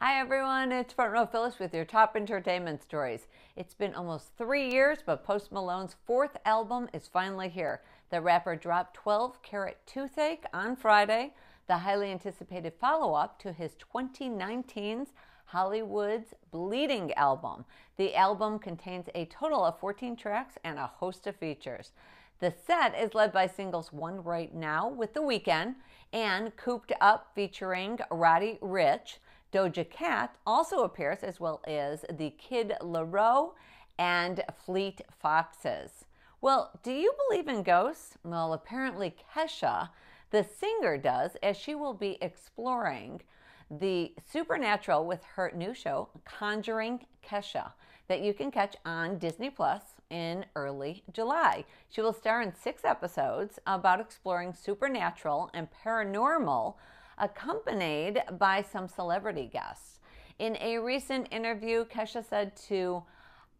Hi everyone, it's Front Row Phyllis with your top entertainment stories. It's been almost three years, but Post Malone's fourth album is finally here. The rapper dropped 12 Carat Toothache on Friday, the highly anticipated follow up to his 2019's Hollywood's Bleeding album. The album contains a total of 14 tracks and a host of features. The set is led by singles One Right Now with The Weeknd and Cooped Up featuring Roddy Ricch. Doja Cat also appears, as well as the Kid LAROI and Fleet Foxes. Well, do you believe in ghosts? Well, apparently Kesha, the singer, does, as she will be exploring the supernatural with her new show, Conjuring Kesha, that you can catch on Disney Plus in early July. She will star in six episodes about exploring supernatural and paranormal accompanied by some celebrity guests. In a recent interview, Kesha said to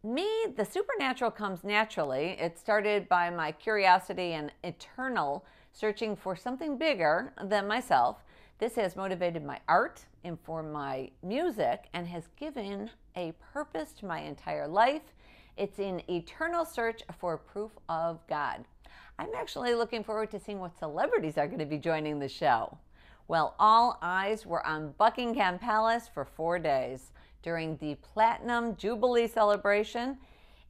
me, the supernatural comes naturally. It started by my curiosity and eternal searching for something bigger than myself. This has motivated my art, informed my music, and has given a purpose to my entire life. It's an eternal search for proof of God. I'm actually looking forward to seeing what celebrities are going to be joining the show. Well, all eyes were on Buckingham Palace for four days during the Platinum Jubilee celebration.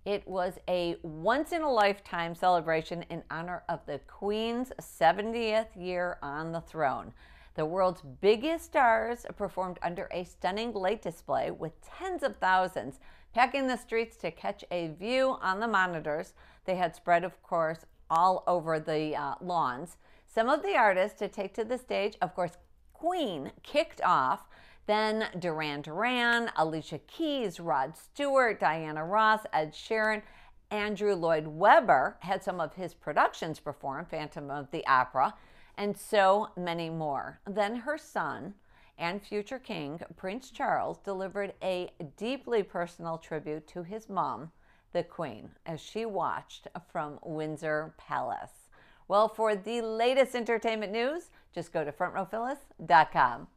It was a once in a lifetime celebration in honor of the Queen's 70th year on the throne. The world's biggest stars performed under a stunning light display with tens of thousands packing the streets to catch a view on the monitors. They had spread, of course, all over the uh, lawns. Some of the artists to take to the stage, of course, Queen kicked off. Then Duran Duran, Alicia Keys, Rod Stewart, Diana Ross, Ed Sheeran, Andrew Lloyd Webber had some of his productions perform, Phantom of the Opera, and so many more. Then her son and future king, Prince Charles, delivered a deeply personal tribute to his mom, the Queen, as she watched from Windsor Palace. Well, for the latest entertainment news, just go to frontrowphyllis.com.